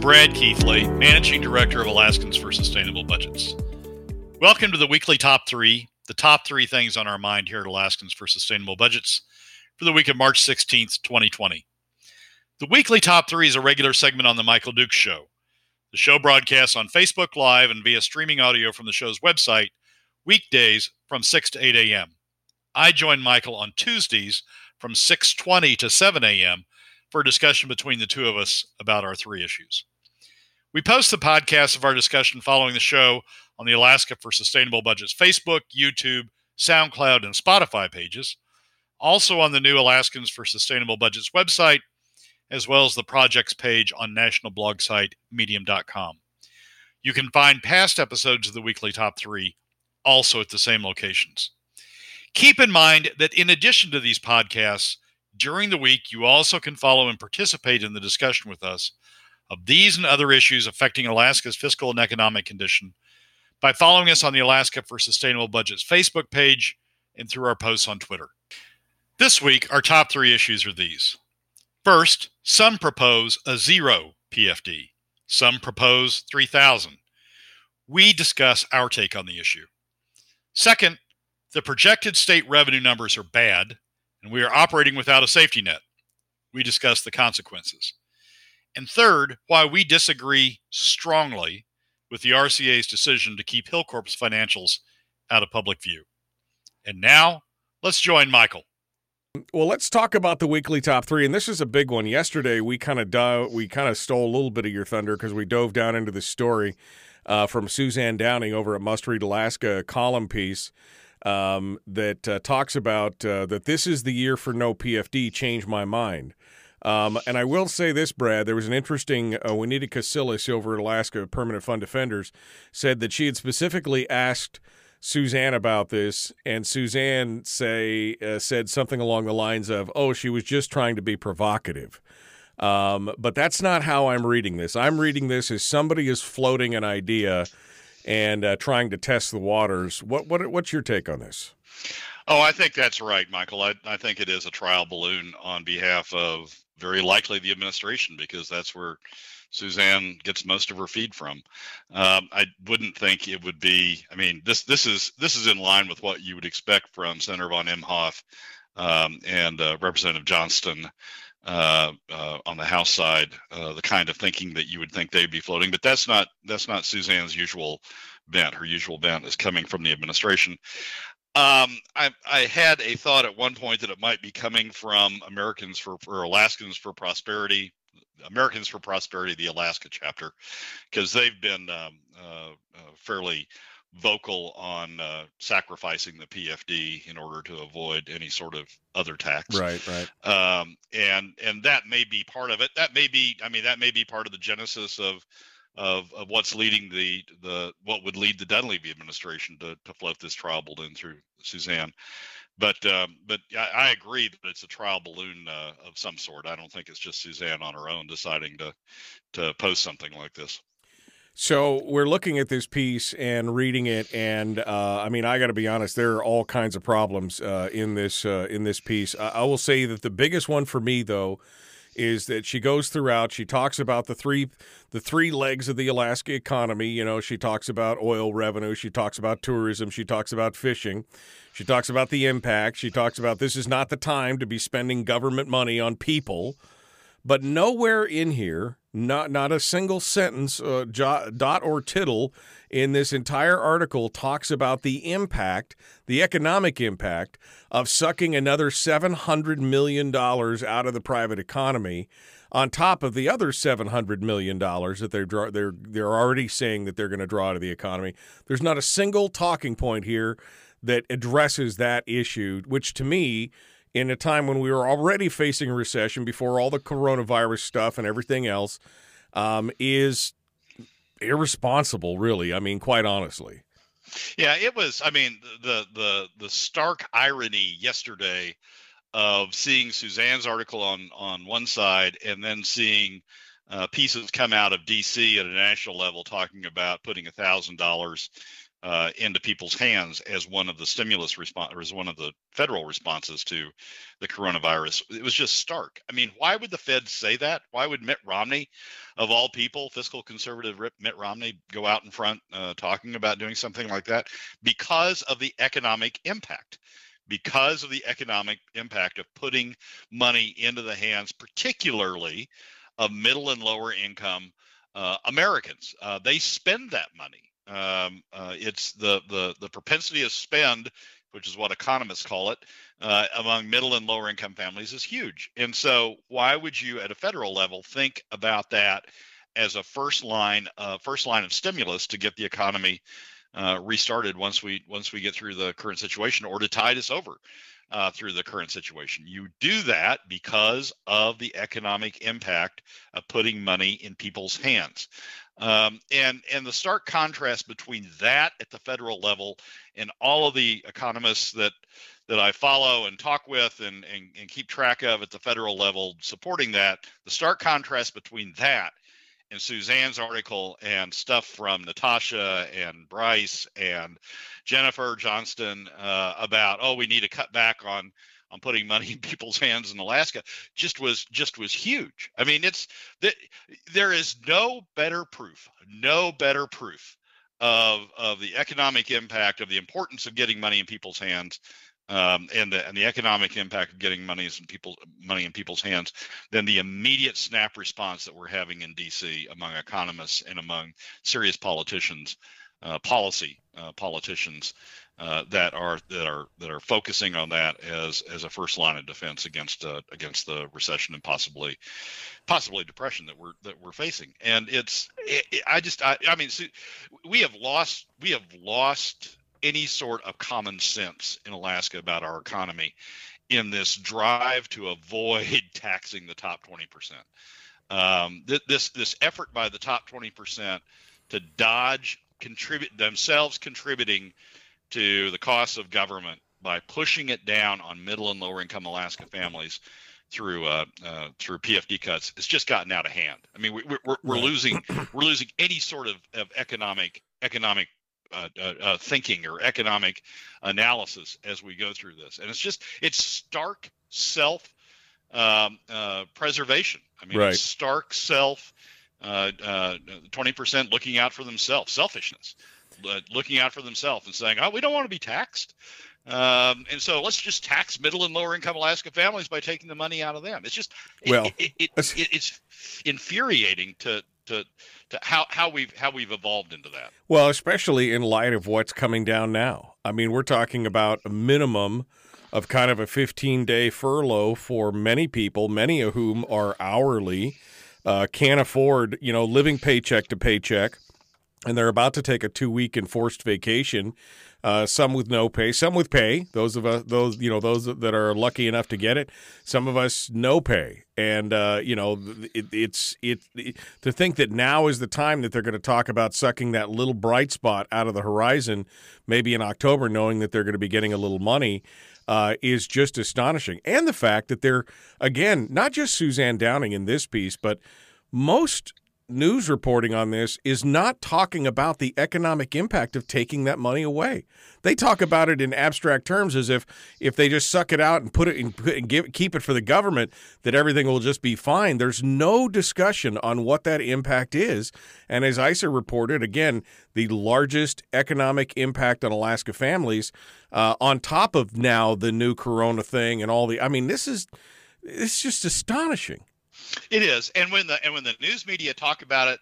Brad Keithley, Managing Director of Alaskans for Sustainable Budgets. Welcome to the weekly top three, the top three things on our mind here at Alaskans for Sustainable Budgets for the week of March 16th, 2020. The weekly top three is a regular segment on The Michael Duke Show. The show broadcasts on Facebook Live and via streaming audio from the show's website weekdays from 6 to 8 a.m. I join Michael on Tuesdays from 6:20 to 7 a.m. for a discussion between the two of us about our three issues. We post the podcast of our discussion following the show on the Alaska for Sustainable Budgets Facebook, YouTube, SoundCloud, and Spotify pages, also on the new Alaskans for Sustainable Budgets website, as well as the projects page on national blog site medium.com. You can find past episodes of the weekly top three also at the same locations. Keep in mind that in addition to these podcasts, during the week, you also can follow and participate in the discussion with us of these and other issues affecting Alaska's fiscal and economic condition by following us on the Alaska for Sustainable Budgets Facebook page and through our posts on Twitter. This week, our top three issues are these. First, some propose a zero PFD, some propose 3,000. We discuss our take on the issue. Second, the projected state revenue numbers are bad, and we are operating without a safety net. We discuss the consequences. And third, why we disagree strongly with the RCA's decision to keep Hilcorp's financials out of public view. And now, let's join Michael. Well, let's talk about the weekly top three, and this is a big one. Yesterday, we kind of we kind of stole a little bit of your thunder because we dove down into the story uh, from Suzanne Downing over at Must Read Alaska column piece um, that uh, talks about uh, that this is the year for no PFD. Change my mind. Um, and I will say this, Brad. There was an interesting uh, Juanita Casillas over at Alaska Permanent Fund Defenders said that she had specifically asked Suzanne about this, and Suzanne say uh, said something along the lines of, "Oh, she was just trying to be provocative." Um, but that's not how I'm reading this. I'm reading this as somebody is floating an idea and uh, trying to test the waters. What what what's your take on this? Oh, I think that's right, Michael. I, I think it is a trial balloon on behalf of very likely the administration because that's where Suzanne gets most of her feed from. Um, I wouldn't think it would be. I mean, this this is this is in line with what you would expect from Senator von Imhoff um, and uh, Representative Johnston uh, uh, on the House side, uh, the kind of thinking that you would think they'd be floating. But that's not that's not Suzanne's usual bent. Her usual bent is coming from the administration. Um, I, I had a thought at one point that it might be coming from Americans for, for Alaskans for Prosperity, Americans for Prosperity, the Alaska chapter, because they've been um, uh, uh, fairly vocal on uh, sacrificing the PFD in order to avoid any sort of other tax. Right, right. Um, and and that may be part of it. That may be. I mean, that may be part of the genesis of of, of what's leading the the what would lead the Dunleavy administration to to float this trial balloon through Suzanne. But um, but I, I, agree that it's a trial balloon uh, of some sort. I don't think it's just Suzanne on her own deciding to to post something like this. So we're looking at this piece and reading it, and uh, I mean, I got to be honest. There are all kinds of problems uh, in this uh, in this piece. I-, I will say that the biggest one for me, though, is that she goes throughout. She talks about the three the three legs of the Alaska economy. You know, she talks about oil revenue. She talks about tourism. She talks about fishing. She talks about the impact. She talks about this is not the time to be spending government money on people. But nowhere in here not not a single sentence, uh, dot or tittle in this entire article talks about the impact, the economic impact of sucking another seven hundred million dollars out of the private economy, on top of the other seven hundred million dollars that they're draw, they're they're already saying that they're going to draw out of the economy. There's not a single talking point here that addresses that issue, which to me in a time when we were already facing a recession before all the coronavirus stuff and everything else um, is irresponsible, really. I mean, quite honestly. Yeah, it was. I mean, the the the stark irony yesterday of seeing Suzanne's article on on one side and then seeing uh, pieces come out of D.C. at a national level talking about putting a thousand dollars uh, into people's hands as one of the stimulus response or as one of the federal responses to the coronavirus. It was just stark. I mean, why would the Fed say that? Why would Mitt Romney, of all people, fiscal conservative Mitt Romney, go out in front uh, talking about doing something like that? Because of the economic impact. Because of the economic impact of putting money into the hands, particularly of middle and lower income uh, Americans. Uh, they spend that money um, uh, it's the, the the propensity to spend, which is what economists call it, uh, among middle and lower income families is huge. And so, why would you, at a federal level, think about that as a first line uh, first line of stimulus to get the economy uh, restarted once we once we get through the current situation, or to tide us over? Uh, through the current situation. You do that because of the economic impact of putting money in people's hands. Um, and and the stark contrast between that at the federal level and all of the economists that that I follow and talk with and, and, and keep track of at the federal level supporting that, the stark contrast between that and Suzanne's article and stuff from Natasha and Bryce and Jennifer Johnston uh, about oh we need to cut back on on putting money in people's hands in Alaska just was just was huge. I mean, it's that there is no better proof, no better proof of of the economic impact of the importance of getting money in people's hands. Um, and the and the economic impact of getting money in people money in people's hands than the immediate snap response that we're having in D.C. among economists and among serious politicians, uh, policy uh, politicians uh, that are that are that are focusing on that as as a first line of defense against uh, against the recession and possibly possibly depression that we're that we're facing. And it's it, it, I just I, I mean we have lost we have lost any sort of common sense in Alaska about our economy in this drive to avoid taxing the top 20%. Um, th- this this effort by the top 20% to dodge contribute themselves contributing to the costs of government by pushing it down on middle and lower income Alaska families through uh, uh, through PFD cuts. It's just gotten out of hand. I mean, we, are we're, we're losing we're losing any sort of, of economic economic uh, uh, uh, thinking or economic analysis as we go through this, and it's just it's stark self um, uh, preservation. I mean, right. stark self. Twenty percent looking out for themselves, selfishness uh, looking out for themselves and saying, "Oh, we don't want to be taxed." Um, and so let's just tax middle and lower income Alaska families by taking the money out of them. It's just well, it, it, it, it's infuriating to to to how how we've how we've evolved into that. Well, especially in light of what's coming down now. I mean, we're talking about a minimum of kind of a 15 day furlough for many people, many of whom are hourly, uh, can't afford you know living paycheck to paycheck and they're about to take a two week enforced vacation. Uh, some with no pay, some with pay. Those of us, those you know, those that are lucky enough to get it. Some of us no pay, and uh, you know, it, it's it, it, to think that now is the time that they're going to talk about sucking that little bright spot out of the horizon, maybe in October, knowing that they're going to be getting a little money. Uh, is just astonishing. And the fact that they're, again, not just Suzanne Downing in this piece, but most news reporting on this is not talking about the economic impact of taking that money away. They talk about it in abstract terms as if if they just suck it out and put it in, and give, keep it for the government, that everything will just be fine. There's no discussion on what that impact is. And as ISER reported, again, the largest economic impact on Alaska families, uh, on top of now the new Corona thing and all the. I mean, this is it's just astonishing. It is, and when the and when the news media talk about it,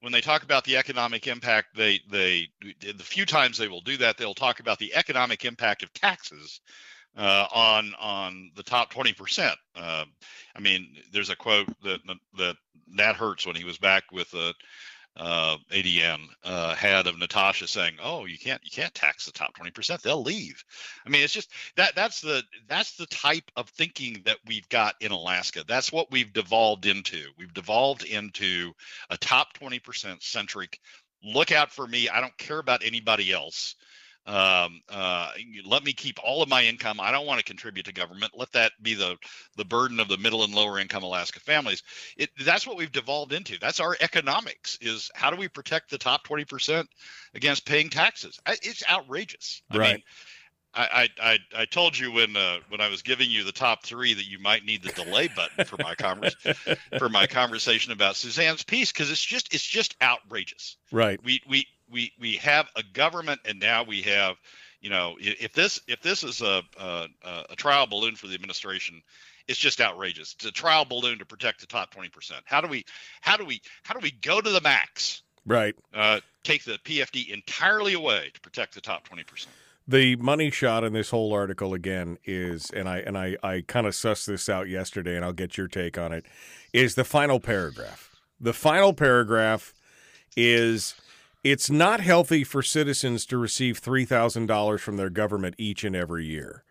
when they talk about the economic impact, they they the few times they will do that, they'll talk about the economic impact of taxes uh, on on the top twenty percent. Uh, I mean, there's a quote that that Nat Herz when he was back with the uh, ADN uh, had of Natasha saying, "Oh, you can't you can't tax the top twenty percent; they'll leave." I mean, it's just that that's the that's the type of thinking that we've got in Alaska. That's what we've devolved into. We've devolved into a top twenty percent centric. Look out for me. I don't care about anybody else. Um, uh, let me keep all of my income. I don't want to contribute to government. Let that be the the burden of the middle and lower income Alaska families. It, that's what we've devolved into. That's our economics. Is how do we protect the top twenty percent against paying taxes? It's outrageous. Right. I mean, I, I, I told you when uh, when I was giving you the top three that you might need the delay button for my convers for my conversation about Suzanne's piece because it's just it's just outrageous. Right. We we we we have a government and now we have you know if this if this is a a, a trial balloon for the administration it's just outrageous. It's a trial balloon to protect the top 20% how do we how do we how do we go to the max? Right. Uh, take the pfd entirely away to protect the top 20% the money shot in this whole article again is and i and i i kind of sussed this out yesterday and i'll get your take on it is the final paragraph. The final paragraph is it's not healthy for citizens to receive $3,000 from their government each and every year.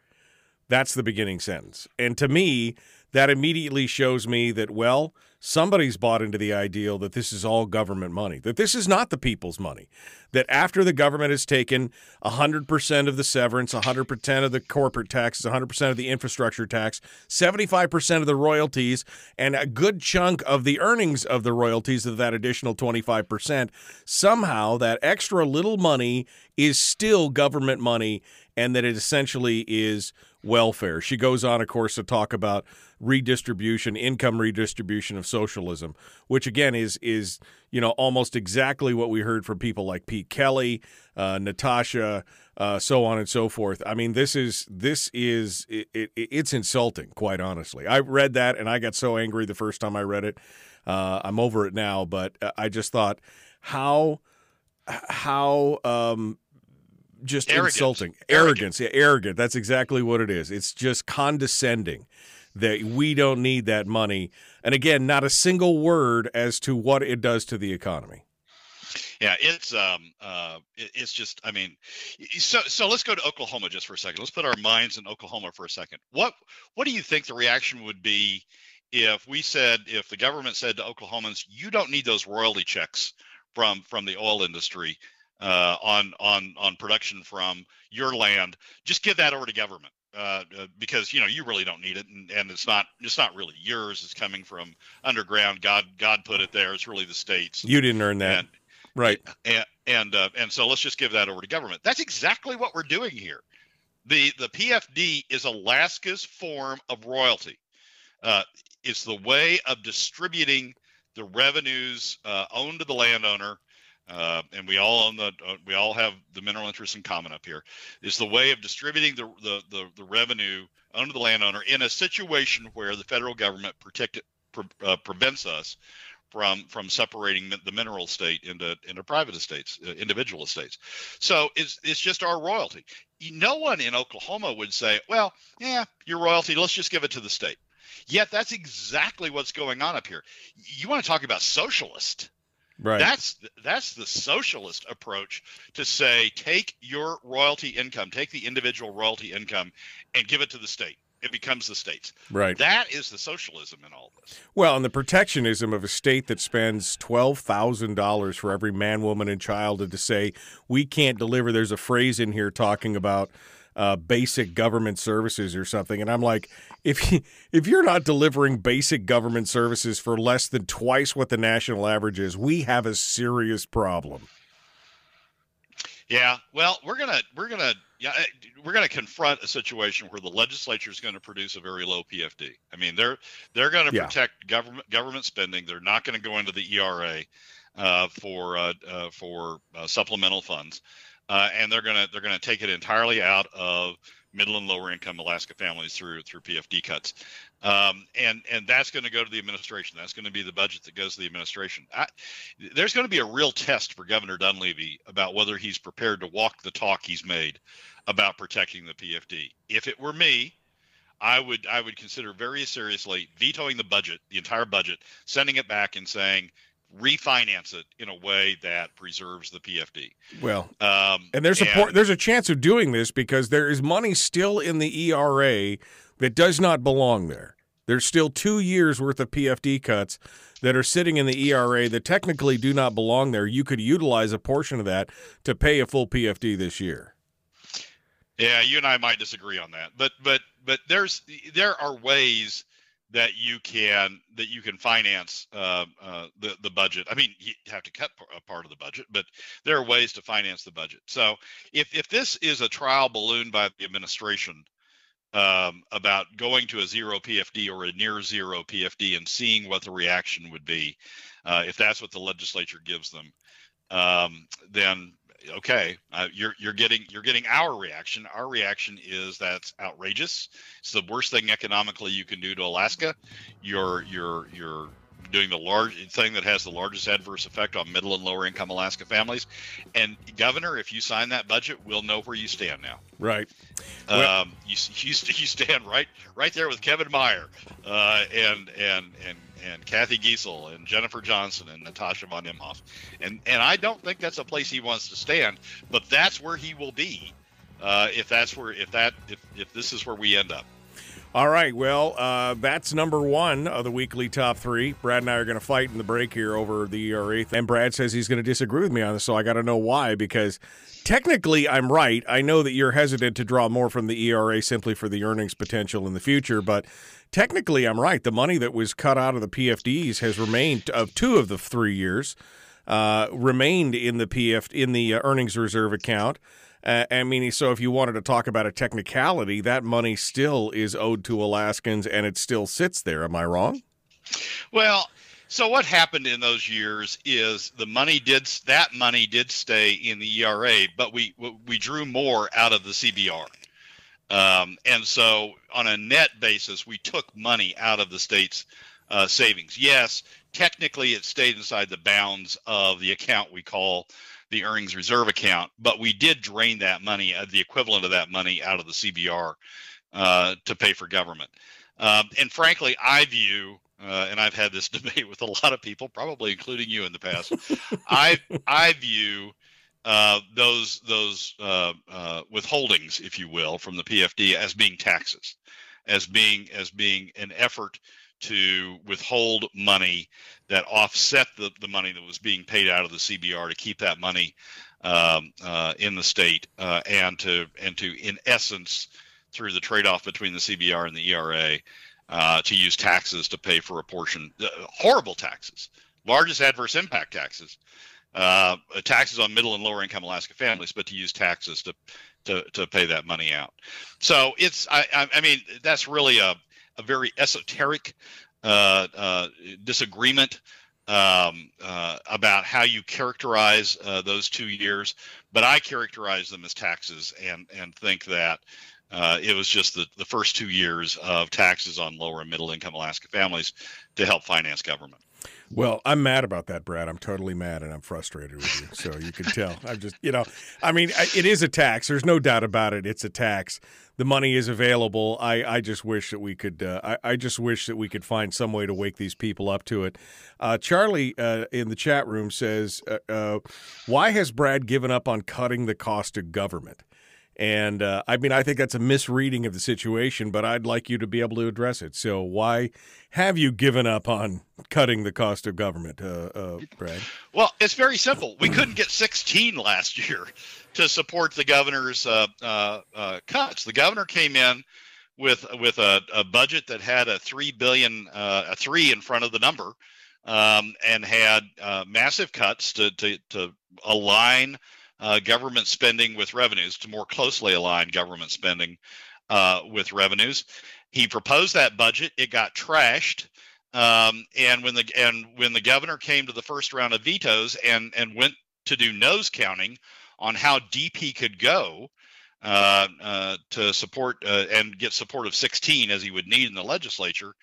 That's the beginning sentence. And to me, that immediately shows me that, well, somebody's bought into the ideal that this is all government money, that this is not the people's money, that after the government has taken 100% of the severance, 100% of the corporate taxes, 100% of the infrastructure tax, 75% of the royalties, and a good chunk of the earnings of the royalties of that additional 25%, somehow that extra little money is still government money and that it essentially is welfare. She goes on, of course, to talk about redistribution, income redistribution of socialism, which again is is you know almost exactly what we heard from people like Pete Kelly, uh, Natasha, uh, so on and so forth. I mean, this is this is it, it, it's insulting, quite honestly. I read that and I got so angry the first time I read it. Uh, I'm over it now, but uh, I just thought how how um, just Arrogance. insulting. Arrogant. Arrogance. Yeah, arrogant. That's exactly what it is. It's just condescending that we don't need that money. And again, not a single word as to what it does to the economy. Yeah, it's um uh it's just I mean so so let's go to Oklahoma just for a second. Let's put our minds in Oklahoma for a second. What what do you think the reaction would be if we said if the government said to Oklahomans, you don't need those royalty checks from from the oil industry uh, on on on production from your land, just give that over to government. Uh, uh, because you know you really don't need it, and, and it's not it's not really yours. It's coming from underground. God God put it there. It's really the states. You didn't earn that, And, right? and and uh, and so let's just give that over to government. That's exactly what we're doing here. the The PFD is Alaska's form of royalty. Uh, it's the way of distributing the revenues uh, owned to the landowner, uh, and we all own the uh, we all have the mineral interest in common up here. Is the way of distributing the the the, the revenue under the landowner in a situation where the federal government protect pre- uh, prevents us from from separating the mineral estate into into private estates, uh, individual estates. So it's it's just our royalty. No one in Oklahoma would say, "Well, yeah, your royalty. Let's just give it to the state." Yet that's exactly what's going on up here. You want to talk about socialist? Right. That's that's the socialist approach to say take your royalty income, take the individual royalty income, and give it to the state. It becomes the state's. right. That is the socialism in all this. Well, and the protectionism of a state that spends twelve thousand dollars for every man, woman, and child, and to say we can't deliver. There's a phrase in here talking about uh, basic government services or something, and I'm like, if you, if you're not delivering basic government services for less than twice what the national average is, we have a serious problem. Yeah, well, we're gonna we're gonna yeah eh, we're gonna confront a situation where the legislature is going to produce a very low PFD. I mean, they're they're going to Yeah. protect government government spending. They're not going to go into the ERA uh, for uh, uh, for uh, supplemental funds, uh, and they're gonna they're gonna take it entirely out of middle and lower income Alaska families through through PFD cuts, um, and and that's going to go to the administration. That's going to be the budget that goes to the administration. I, there's going to be a real test for Governor Dunleavy about whether he's prepared to walk the talk he's made about protecting the PFD. If it were me, I would I would consider very seriously vetoing the budget, the entire budget, sending it back and saying refinance it in a way that preserves the PFD. Well, Um, And there's a por- there's a chance of doing this because there is money still in the ERA that does not belong there. There's still two years worth of PFD cuts that are sitting in the ERA that technically do not belong there. You could utilize a portion of that to pay a full PFD this year. Yeah, you and I might disagree on that, but but but there's there are ways that you can that you can finance uh, uh, the the budget. I mean, you have to cut a part of the budget, but there are ways to finance the budget. So if if this is a trial balloon by the administration um, about going to a zero PFD or a near zero PFD and seeing what the reaction would be, uh, if that's what the legislature gives them, um, then okay, uh, you're you're getting you're getting our reaction. Our reaction is that's outrageous. It's the worst thing economically you can do to Alaska. You're you're you're doing the large thing that has the largest adverse effect on middle and lower income Alaska families. And governor, if you sign that budget, we'll know where you stand now. Right. Well, um, you, you, you stand right right there with Kevin Meyer uh, and and and and Kathy Giessel and Jennifer Johnston and Natasha von Imhoff. And and I don't think that's a place he wants to stand, but that's where he will be uh, if that's where if that if, if this is where we end up. All right. Well, uh, that's number one of the weekly top three. Brad and I are going to fight in the break here over the ERA. And Brad says he's going to disagree with me on this, so I got to know why. Because technically, I'm right. I know that you're hesitant to draw more from the ERA simply for the earnings potential in the future, but technically, I'm right. The money that was cut out of the PFDs has remained of two of the three years. Uh, remained in the PF in the uh, earnings reserve account. Uh, I mean, so if you wanted to talk about a technicality, that money still is owed to Alaskans and it still sits there. Am I wrong? Well, so what happened in those years is the money did that money did stay in the ERA, but we we drew more out of the CBR. Um, and so on a net basis, we took money out of the state's uh, savings. Yes, technically it stayed inside the bounds of the account we call the earnings reserve account, but we did drain that money, uh, the equivalent of that money, out of the CBR uh, to pay for government. Um, and frankly, I view, uh, and I've had this debate with a lot of people, probably including you in the past. I I view uh, those those uh, uh, withholdings, if you will, from the PFD as being taxes, as being as being an effort to withhold money that offset the, the money that was being paid out of the CBR to keep that money um, uh, in the state uh, and to and to in essence through the trade-off between the CBR and the ERA to use taxes to pay for a portion horrible taxes largest adverse impact taxes uh, taxes on middle and lower income Alaska families but to use taxes to to, to pay that money out so it's I, I mean that's really a a very esoteric uh, uh, disagreement um, uh, about how you characterize uh, those two years, but I characterize them as taxes and and think that uh, it was just the, the first two years of taxes on lower and middle income Alaska families to help finance government. Well, I'm mad about that, Brad. I'm totally mad and I'm frustrated with you. So you can tell. I'm just, you know, I mean, it is a tax. There's no doubt about it. It's a tax. The money is available. I, I just wish that we could. Uh, I, I just wish that we could find some way to wake these people up to it. Uh, Charlie uh, in the chat room says, uh, uh, "Why has Brad given up on cutting the cost of government?" And uh, I mean, I think that's a misreading of the situation, but I'd like you to be able to address it. So, why have you given up on cutting the cost of government, uh, uh, Brad? Well, it's very simple. We couldn't get 16 last year to support the governor's uh, uh, uh, cuts. The governor came in with with a, a budget that had a three billion, a three in front of the number, um, and had massive cuts to to, to align uh, government spending with revenues to more closely align government spending uh, with revenues. He proposed that budget. It got trashed. Um, and when the and when the governor came to the first round of vetoes and and went to do nose counting on how deep he could go uh, uh, to support uh, and get support of 16 as he would need in the legislature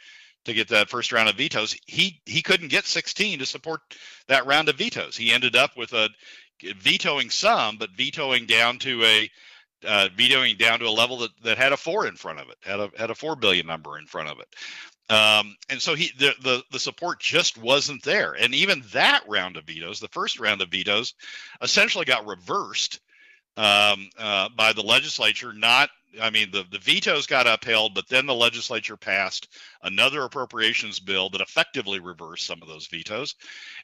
to get that first round of vetoes. He he couldn't get 16 to support that round of vetoes. He ended up with a vetoing some, but vetoing down to a uh, vetoing down to a level that, that had a four in front of it, had a had a four billion number in front of it. Um, and so he the, the the support just wasn't there. And even that round of vetoes, the first round of vetoes, essentially got reversed um, uh, by the legislature not I mean, the, the vetoes got upheld, but then the legislature passed another appropriations bill that effectively reversed some of those vetoes.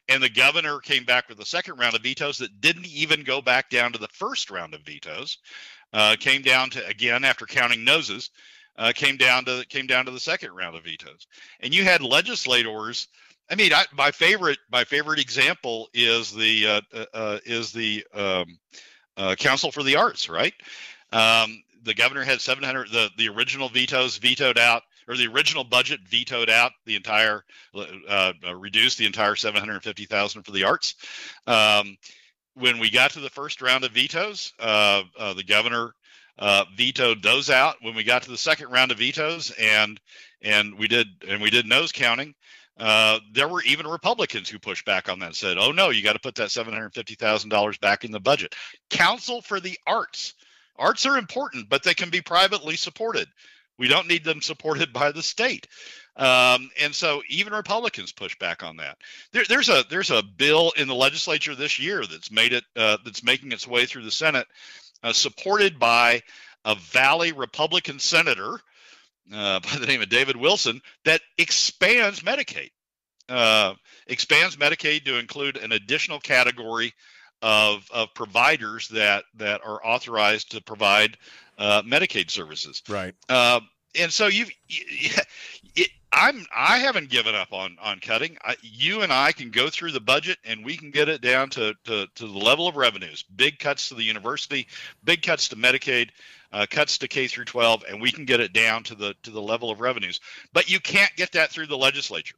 And the governor came back with a second round of vetoes that didn't even go back down to the first round of vetoes. uh, came down to again after counting noses, uh, came down to came down to the second round of vetoes, and you had legislators. I mean, I, my favorite my favorite example is the uh, uh, uh is the um, uh, Council for the Arts, right? Um, the governor had 700. The the original vetoes vetoed out, or the original budget vetoed out the entire, uh, reduced the entire 750,000 for the arts. Um, when we got to the first round of vetoes, uh, uh, the governor uh, vetoed those out. When we got to the second round of vetoes, and and we did and we did nose counting, uh, there were even Republicans who pushed back on that and said, "Oh no, you got to put that seven hundred fifty thousand dollars back in the budget." Council for the Arts. Arts are important, but they can be privately supported. We don't need them supported by the state. Um, and so even Republicans push back on that. There, there's a there's a bill in the legislature this year that's made it uh, that's making its way through the Senate, uh, supported by a Valley Republican senator uh, by the name of David Wilson that expands Medicaid, uh, expands Medicaid to include an additional category of of providers that that are authorized to provide uh, Medicaid services. Right. Uh, and so you've it, I'm I haven't given up on on cutting. I, you and I can go through the budget and we can get it down to to, to the level of revenues. Big cuts to the university, big cuts to Medicaid, uh, cuts to K through 12, and we can get it down to the to the level of revenues. But you can't get that through the legislature.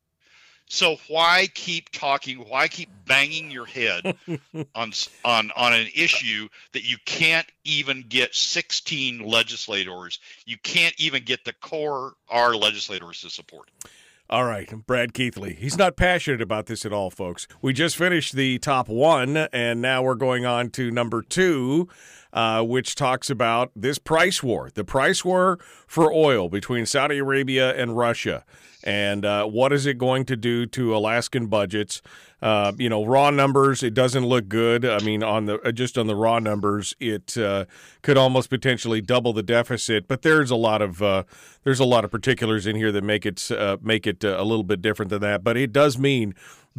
So why keep talking? Why keep banging your head on on on an issue that you can't even get 16 legislators? You can't even get the core our legislators to support. All right, Brad Keithley. He's not passionate about this at all, folks. We just finished the top one, and now we're going on to number two, uh, which talks about this price war, the price war for oil between Saudi Arabia and Russia and uh, what is it going to do to Alaskan budgets? Uh, you know, raw numbers, it doesn't look good. I mean, on the uh, just on the raw numbers, it uh, could almost potentially double the deficit. But there's a lot of uh, there's a lot of particulars in here that make it make it a little bit different than that. But it does mean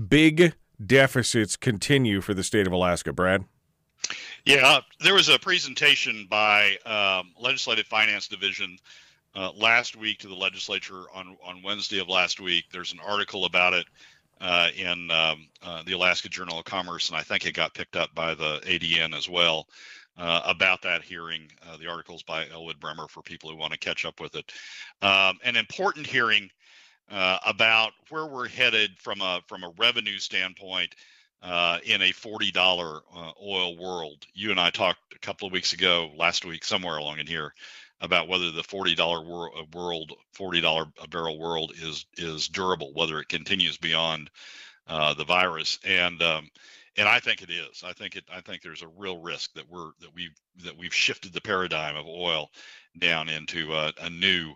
big deficits continue for the state of Alaska. Brad. Yeah, there was a presentation by um, Legislative Finance Division uh, last week to the legislature on on Wednesday of last week. There's an article about it uh, in um, uh, the Alaska Journal of Commerce, and I think it got picked up by the ADN as well. Uh, about that hearing, uh, the articles by Elwood Brehmer for people who want to catch up with it. Um, an important hearing uh, about where we're headed from a from a revenue standpoint in a forty dollar oil world. You and I talked a couple of weeks ago, last week, somewhere along in here, about whether the forty dollar uh, world, forty dollar a barrel world is is durable, whether it continues beyond uh, the virus, and um, and I think it is. I think it. I think there's a real risk that we're that we've that we've shifted the paradigm of oil down into uh, a new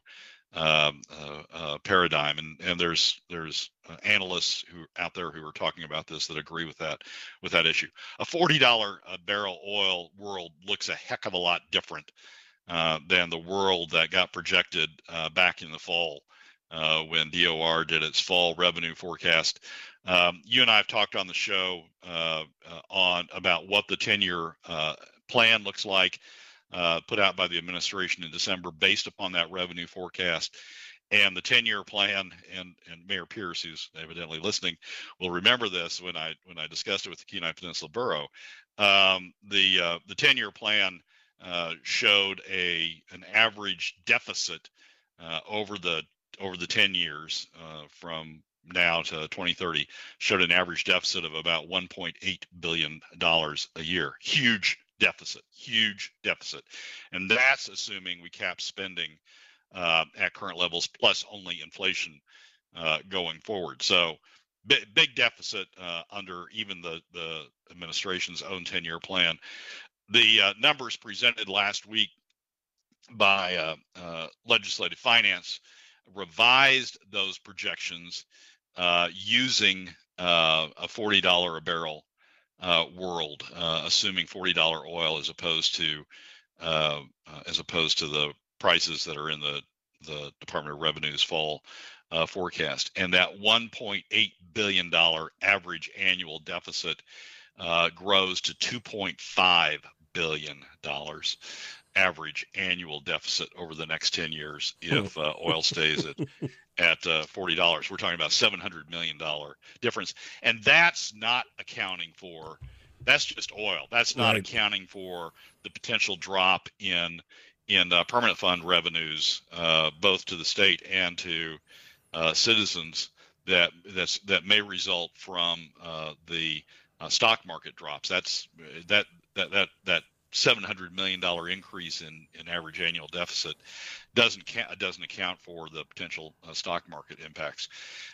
um, uh, uh, paradigm, and and there's there's uh, analysts who out there who are talking about this that agree with that with that issue. A forty dollar barrel oil world looks a heck of a lot different than the world that got projected back in the fall when DOR did its fall revenue forecast. Um, you and I have talked on the show on about what the 10-year plan looks like, put out by the administration in December, based upon that revenue forecast. And the 10-year plan and and mayor pierce who's evidently listening will remember this when i when i discussed it with the kenai peninsula borough. Um, the uh, the 10-year plan uh, showed a an average deficit uh, over the over the 10 years uh, from now to 2030 showed an average deficit of about 1.8 billion dollars a year. Huge deficit huge deficit. And that's assuming we cap spending uh, at current levels plus only inflation uh, going forward. So big, big deficit uh, under even the the administration's own 10 year plan. The uh, numbers presented last week by uh, uh, legislative finance revised those projections using a $40 a barrel uh, world, assuming $40 oil as opposed to as opposed to the prices that are in the the Department of Revenue's fall forecast, and that 1.8 billion dollar average annual deficit uh, grows to 2.5 billion dollars, average annual deficit over the next 10 years if uh, oil stays at at uh, $40 we're talking about 700 million dollar difference. And that's not accounting for that's just oil. That's not right. accounting for the potential drop in in uh, permanent fund revenues uh, both to the state and to uh, citizens that that's that may result from uh, the stock market drops. That's that that that that seven hundred million dollar increase in, in average annual deficit doesn't ca- doesn't account for the potential uh, stock market impacts.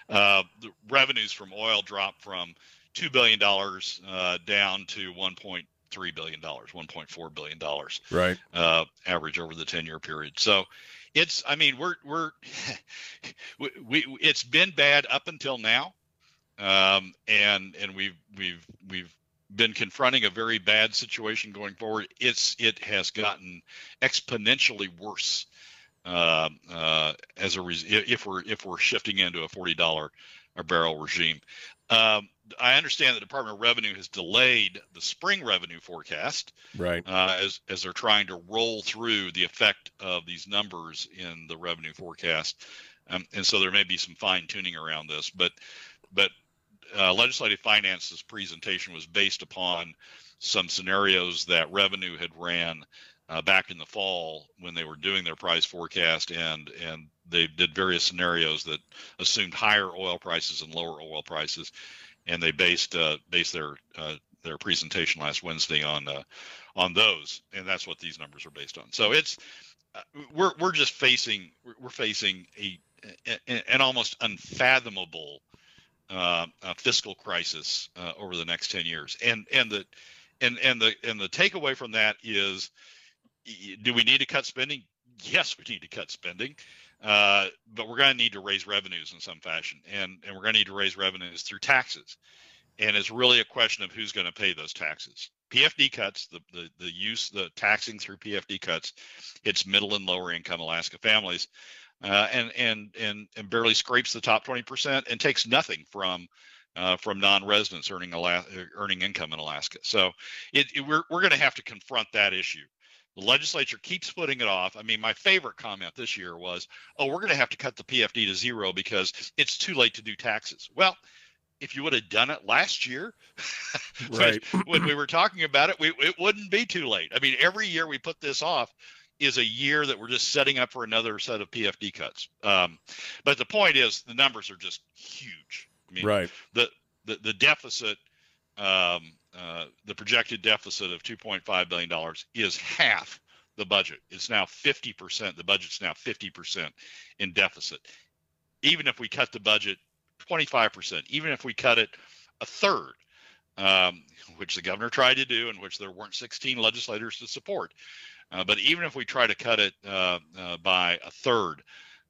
Uh, the revenues from oil dropped from two billion dollars uh, down to one point three billion dollars, one point four billion dollars, right? Uh, average over the ten year period. So. It's. I mean, we're we're we, we it's been bad up until now, um, and and we've we've we've been confronting a very bad situation going forward. It's it has gotten exponentially worse uh, uh, as a if we're if we're shifting into a forty dollar a barrel regime. Um, I understand the Department of Revenue has delayed the spring revenue forecast, right? Uh, as as they're trying to roll through the effect of these numbers in the revenue forecast, um, and so there may be some fine tuning around this. But but uh, legislative finance's presentation was based upon some scenarios that revenue had ran uh, back in the fall when they were doing their price forecast and and they did various scenarios that assumed higher oil prices and lower oil prices. And they based uh, based their uh, their presentation last Wednesday on uh, on those. And that's what these numbers are based on. So it's uh, we're we're just facing we're facing a, a an almost unfathomable uh, fiscal crisis uh, over the next 10 years. And and the and and the and the takeaway from that is, do we need to cut spending? Yes, we need to cut spending, uh, but we're going to need to raise revenues in some fashion, and and we're going to need to raise revenues through taxes. And it's really a question of who's going to pay those taxes. PFD cuts, the, the the use the taxing through PFD cuts, it's middle and lower income Alaska families uh, and and and and barely scrapes the top 20% and takes nothing from uh, from non-residents earning earning income in Alaska. So it, it, we're we're going to have to confront that issue. The legislature keeps putting it off. I mean, my favorite comment this year was, "Oh, we're going to have to cut the PFD to zero because it's too late to do taxes." Well, if you would have done it last year, right. when we were talking about it, we, it wouldn't be too late. I mean, every year we put this off, is a year that we're just setting up for another set of PFD cuts. Um, but the point is, the numbers are just huge. I mean, right. The the, the deficit, um, uh, the projected deficit of 2.5 billion dollars is half the budget. It's now 50 percent. The budget's now 50 percent in deficit. Even if we cut the budget 25 percent, even if we cut it a third, um, which the governor tried to do, and which there weren't 16 legislators to support. Uh, but even if we try to cut it uh, uh, by a third,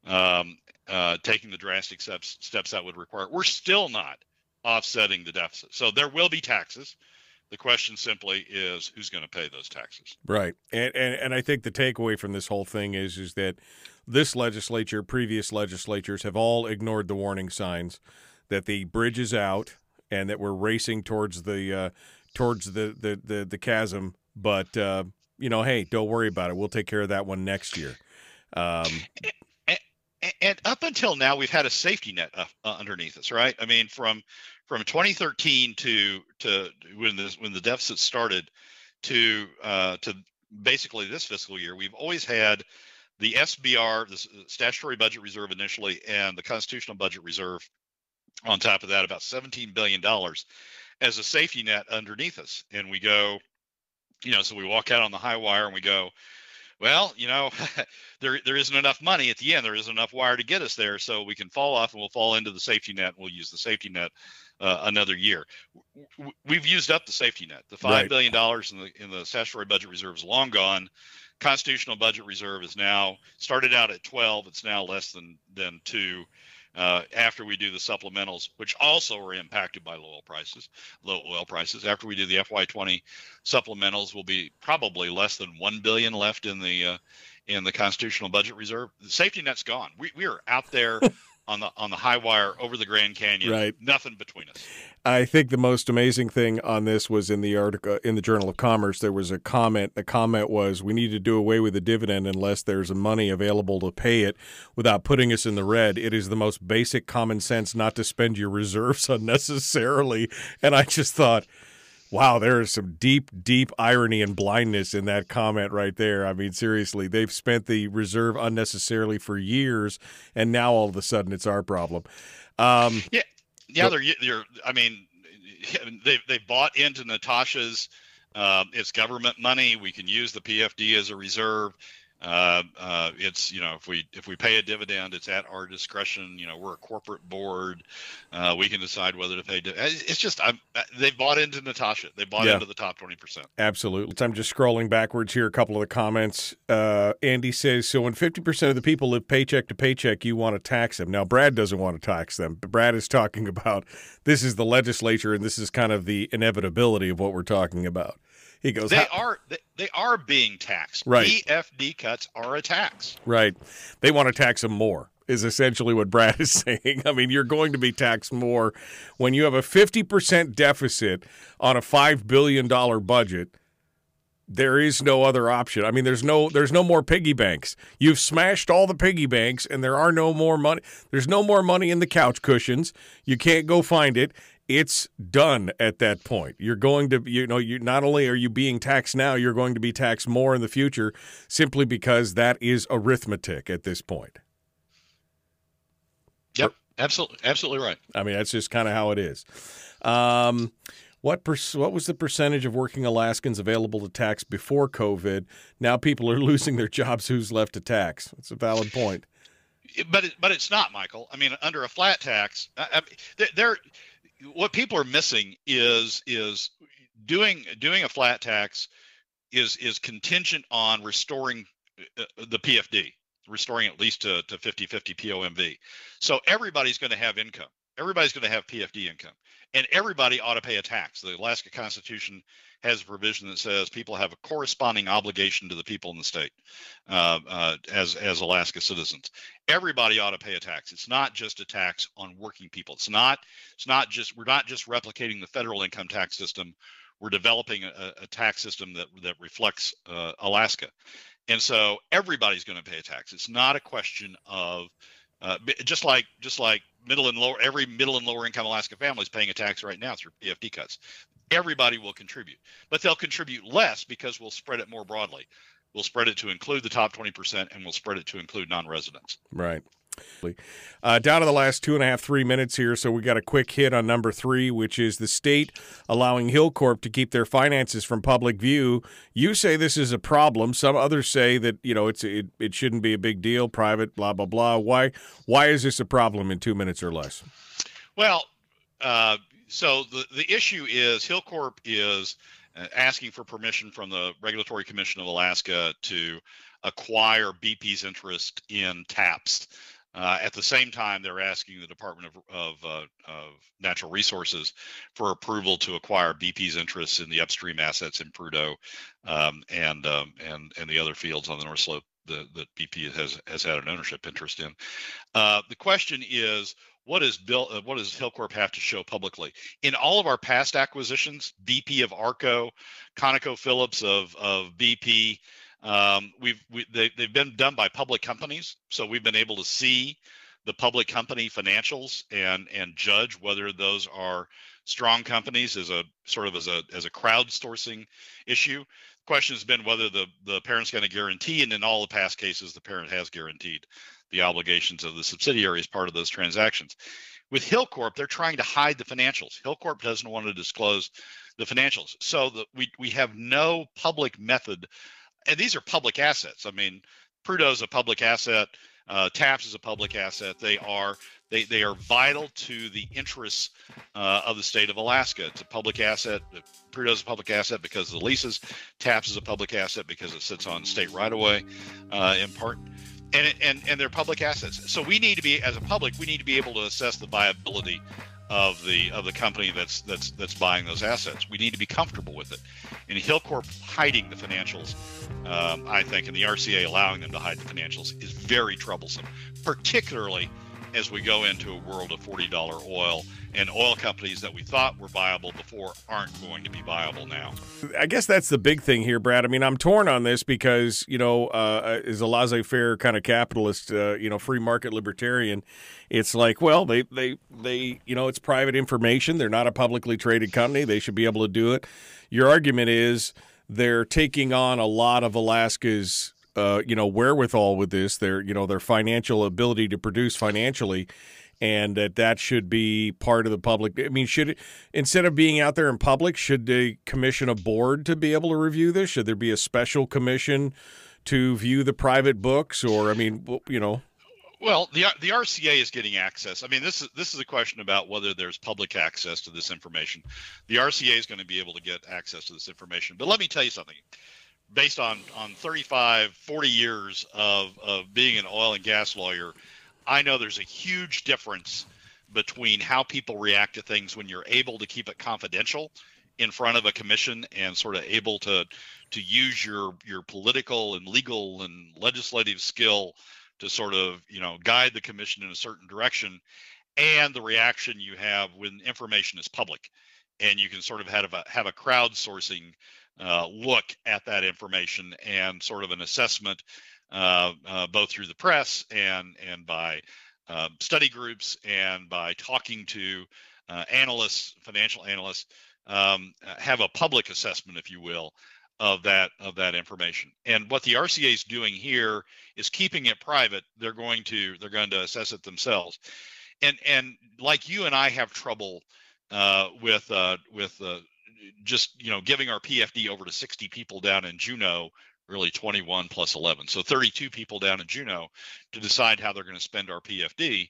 um, uh, taking the drastic steps steps that would require, we're still not offsetting the deficit. So there will be taxes. The question simply is who's going to pay those taxes. Right, and, and and I think the takeaway from this whole thing is is that this legislature, previous legislatures, have all ignored the warning signs that the bridge is out and that we're racing towards the uh, towards the, the the the chasm. But you know, hey, don't worry about it. We'll take care of that one next year. Um, and, and, up until now, we've had a safety net uh, uh, underneath us, right? I mean, from from 2013 to to when the when the deficit started to uh, to basically this fiscal year, we've always had the SBR, the statutory budget reserve initially, and the constitutional budget reserve on top of that, about 17 billion dollars as a safety net underneath us. And we go, you know, so we walk out on the high wire and we go, well, you know, there there isn't enough money at the end. There isn't enough wire to get us there, so we can fall off and we'll fall into the safety net. and We'll use the safety net uh, another year. We've used up the safety net. The five right. billion dollars in the in the statutory budget reserve is long gone. Constitutional budget reserve is now started out at 12. It's now less than than two uh, after we do the supplementals, which also are impacted by low oil prices. Low oil prices. After we do the FY20 supplementals, will be probably less than one billion left in the uh, in the constitutional budget reserve. The safety net's gone. We we are out there on the on the high wire over the Grand Canyon. Right. Nothing between us. I think the most amazing thing on this was in the article in the Journal of Commerce. There was a comment. The comment was, "We need to do away with the dividend unless there's money available to pay it without putting us in the red. It is the most basic common sense not to spend your reserves unnecessarily." And I just thought, wow, there is some deep, deep irony and blindness in that comment right there. I mean, seriously, they've spent the reserve unnecessarily for years, and now all of a sudden it's our problem. Um, yeah, yeah, they're, they're. I mean, they they bought into Natasha's. Uh, it's government money. We can use the PFD as a reserve. Uh, uh, it's you know if we if we pay a dividend, it's at our discretion. You know we're a corporate board. Uh, we can decide whether to pay. It's just I'm, they bought into Natasha. They bought yeah. into the top twenty percent. Absolutely. I'm just scrolling backwards here. A couple of the comments. Uh, Andy says so when fifty percent of the people live paycheck to paycheck, you want to tax them. Now Brad doesn't want to tax them. But Brad is talking about this is the legislature and this is kind of the inevitability of what we're talking about. He goes, they are they, they are being taxed. Right. PFD cuts are a tax. Right. They want to tax them more. Is essentially what Brad is saying. I mean, you're going to be taxed more when you have a 50% deficit on a $5 billion budget there is no other option. I mean, there's no there's no more piggy banks. You've smashed all the piggy banks, and there are no more money. There's no more money in the couch cushions. You can't go find it it's done at that point. You're going to, you know, you not only are you being taxed now, you're going to be taxed more in the future simply because that is arithmetic at this point. Yep, absolutely, absolutely right. I mean, that's just kind of how it is. Um, what per, what was the percentage of working Alaskans available to tax before COVID? Now people are losing their jobs. Who's left to tax? It's a valid point. But it, but it's not, Michael. I mean, under a flat tax, I, I, there what people are missing is is doing doing a flat tax is is contingent on restoring uh, the PFD, restoring at least to, to 50 50 POMV. So everybody's going to have income. Everybody's going to have PFD income, and everybody ought to pay a tax. The Alaska Constitution has a provision that says people have a corresponding obligation to the people in the state uh, uh, as as Alaska citizens. Everybody ought to pay a tax. It's not just a tax on working people. It's not. It's not just. We're not just replicating the federal income tax system. We're developing a, a tax system that that reflects uh, Alaska, and so everybody's going to pay a tax. It's not a question of uh, just like just like middle and lower every middle and lower income Alaska family is paying a tax right now through PFD cuts everybody will contribute, but they'll contribute less because we'll spread it more broadly. We'll spread it to include the top 20% and we'll spread it to include non residents. Right. Uh, down to the last two and a half, three minutes here. So we got a quick hit on number three, which is the state allowing Hilcorp to keep their finances from public view. You say this is a problem. Some others say that you know it's it, it shouldn't be a big deal, private, blah blah blah. Why why is this a problem in two minutes or less? Well, uh, so the, the issue is Hilcorp is uh, asking for permission from the Regulatory Commission of Alaska to acquire BP's interest in TAPS. Uh, at the same time, they're asking the Department of, of, uh, of, Natural Resources for approval to acquire BP's interests in the upstream assets in Prudhoe um, and um, and and the other fields on the North Slope that, that BP has has had an ownership interest in. Uh, the question is, what is Bill? Uh, what does Hilcorp have to show publicly? In all of our past acquisitions, BP of Arco, ConocoPhillips of of BP, um, we've we, they, they've been done by public companies, so we've been able to see the public company financials and and judge whether those are strong companies as a sort of as a as a crowdsourcing issue. The question has been whether the the parent's going to guarantee, and in all the past cases, the parent has guaranteed the obligations of the subsidiary as part of those transactions. With Hilcorp, they're trying to hide the financials. Hilcorp doesn't want to disclose the financials. So the, we, we have no public method, and these are public assets. I mean, Prudhoe is a public asset. Uh, TAPS is a public asset. They are they, they are vital to the interests uh, of the state of Alaska. It's a public asset. Prudhoe is a public asset because of the leases. TAPS is a public asset because it sits on state right of way uh, in part and and and they're public assets. So we need to be, as a public, we need to be able to assess the viability of the of the company that's that's that's buying those assets. We need to be comfortable with it. And Hilcorp hiding the financials, um, I think, and the RCA allowing them to hide the financials is very troublesome, particularly as we go into a world of $40 oil and oil companies that we thought were viable before aren't going to be viable now. I guess that's the big thing here, Brad. I mean, I'm torn on this because, you know, uh, as a laissez faire kind of capitalist, uh, you know, free market libertarian, it's like, well, they, they, they, you know, it's private information. They're not a publicly traded company. They should be able to do it. Your argument is they're taking on a lot of Alaska's uh, you know wherewithal with this their you know their financial ability to produce financially and that that should be part of the public i mean should it instead of being out there in public should they commission a board to be able to review this should there be a special commission to view the private books or i mean you know well, the the RCA is getting access. I mean, this is this is a question about whether there's public access to this information. The RCA is going to be able to get access to this information. But let me tell you something based on on 35 40 years of of being an oil and gas lawyer i know there's a huge difference between how people react to things when you're able to keep it confidential in front of a commission and sort of able to to use your your political and legal and legislative skill to sort of you know guide the commission in a certain direction and the reaction you have when information is public. And you can sort of have a have a crowdsourcing uh, look at that information and sort of an assessment, uh, uh, both through the press and and by uh, study groups and by talking to uh, analysts, financial analysts, um, have a public assessment, if you will, of that of that information. And what the RCA is doing here is keeping it private. They're going to they're going to assess it themselves. And and like you and I have trouble uh, with uh, with uh, just you know giving our PFD over to 60 people down in Juneau, really 21 plus 11, so 32 people down in Juneau to decide how they're going to spend our PFD.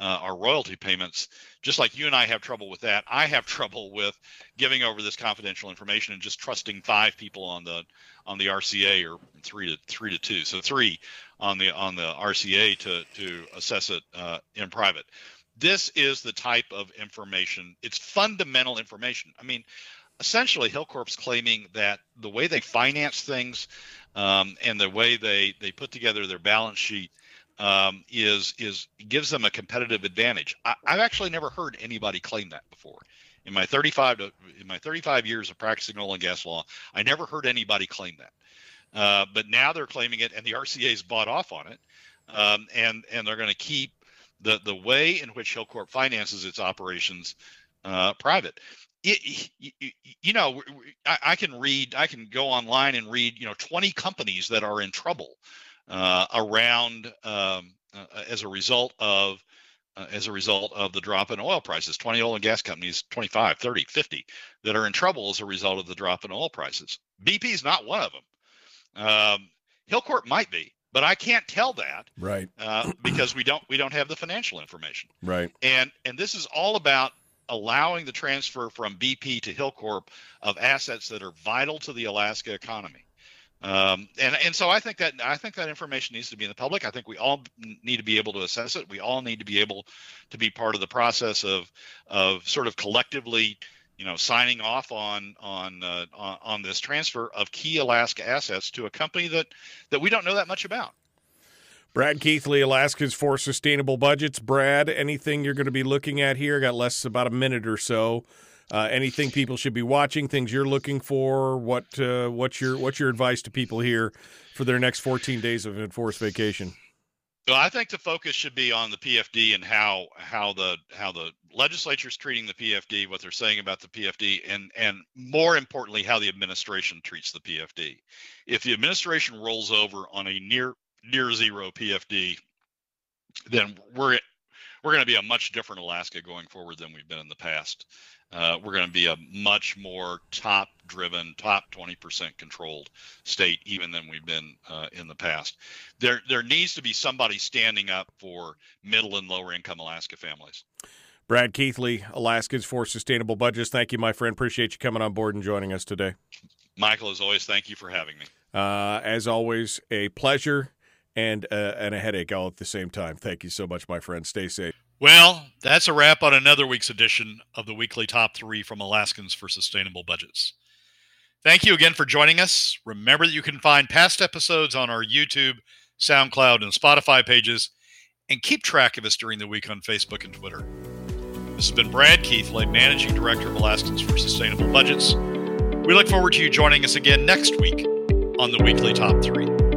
Uh, our royalty payments, just like you and I have trouble with that, I have trouble with giving over this confidential information and just trusting five people on the on the RCA or three to three to two, so three on the on the RCA to to assess it uh, in private. This is the type of information. It's fundamental information. I mean, essentially Hilcorp's claiming that the way they finance things um, and the way they they put together their balance sheet um, is is gives them a competitive advantage. I, have actually never heard anybody claim that before. In my 35 to, in my 35 years of practicing oil and gas law, I never heard anybody claim that. Uh, but now they're claiming it, and the RCA's bought off on it, um, and and they're going to keep the the way in which Hilcorp finances its operations uh, private it, you know, I can read, I can go online and read, you know, 20 companies that are in trouble uh, around um, uh, as a result of uh, as a result of the drop in oil prices. 20 oil and gas companies 25 30 50 that are in trouble as a result of the drop in oil prices. Bp is not one of them. Um, Hilcorp might be but i can't tell that right. uh, because we don't we don't have the financial information. Right. And and this is all about allowing the transfer from BP to Hilcorp of assets that are vital to the Alaska economy. Um, and and so I think that I think that information needs to be in the public. I think we all need to be able to assess it. We all need to be able to be part of the process of of sort of collectively, you know, signing off on on uh, on, on this transfer of key Alaska assets to a company that that we don't know that much about. Brad Keithley, Alaskans for Sustainable Budgets. Brad, anything you're going to be looking at here? Got less about a minute or so. Uh, anything people should be watching? Things you're looking for? What uh, what's your what's your advice to people here for their next 14 days of enforced vacation? Well, I think the focus should be on the PFD and how how the how the legislature is treating the PFD, what they're saying about the PFD, and and more importantly, how the administration treats the PFD. If the administration rolls over on a near near zero PFD, then we're we're going to be a much different Alaska going forward than we've been in the past. Uh, we're going to be a much more top driven, top 20% controlled state, even than we've been uh, in the past. There, there needs to be somebody standing up for middle and lower income Alaska families. Brad Keithley, Alaskans for Sustainable Budgets. Thank you, my friend. Appreciate you coming on board and joining us today. Michael, as always, thank you for having me. Uh, as always, a pleasure and uh, and a headache all at the same time. Thank you so much, my friend. Stay safe. Well, that's a wrap on another week's edition of the weekly top three from Alaskans for Sustainable Budgets. Thank you again for joining us. Remember that you can find past episodes on our YouTube, SoundCloud, and Spotify pages and keep track of us during the week on Facebook and Twitter. This has been Brad Keithley, Managing Director of Alaskans for Sustainable Budgets. We look forward to you joining us again next week on the Weekly Top 3.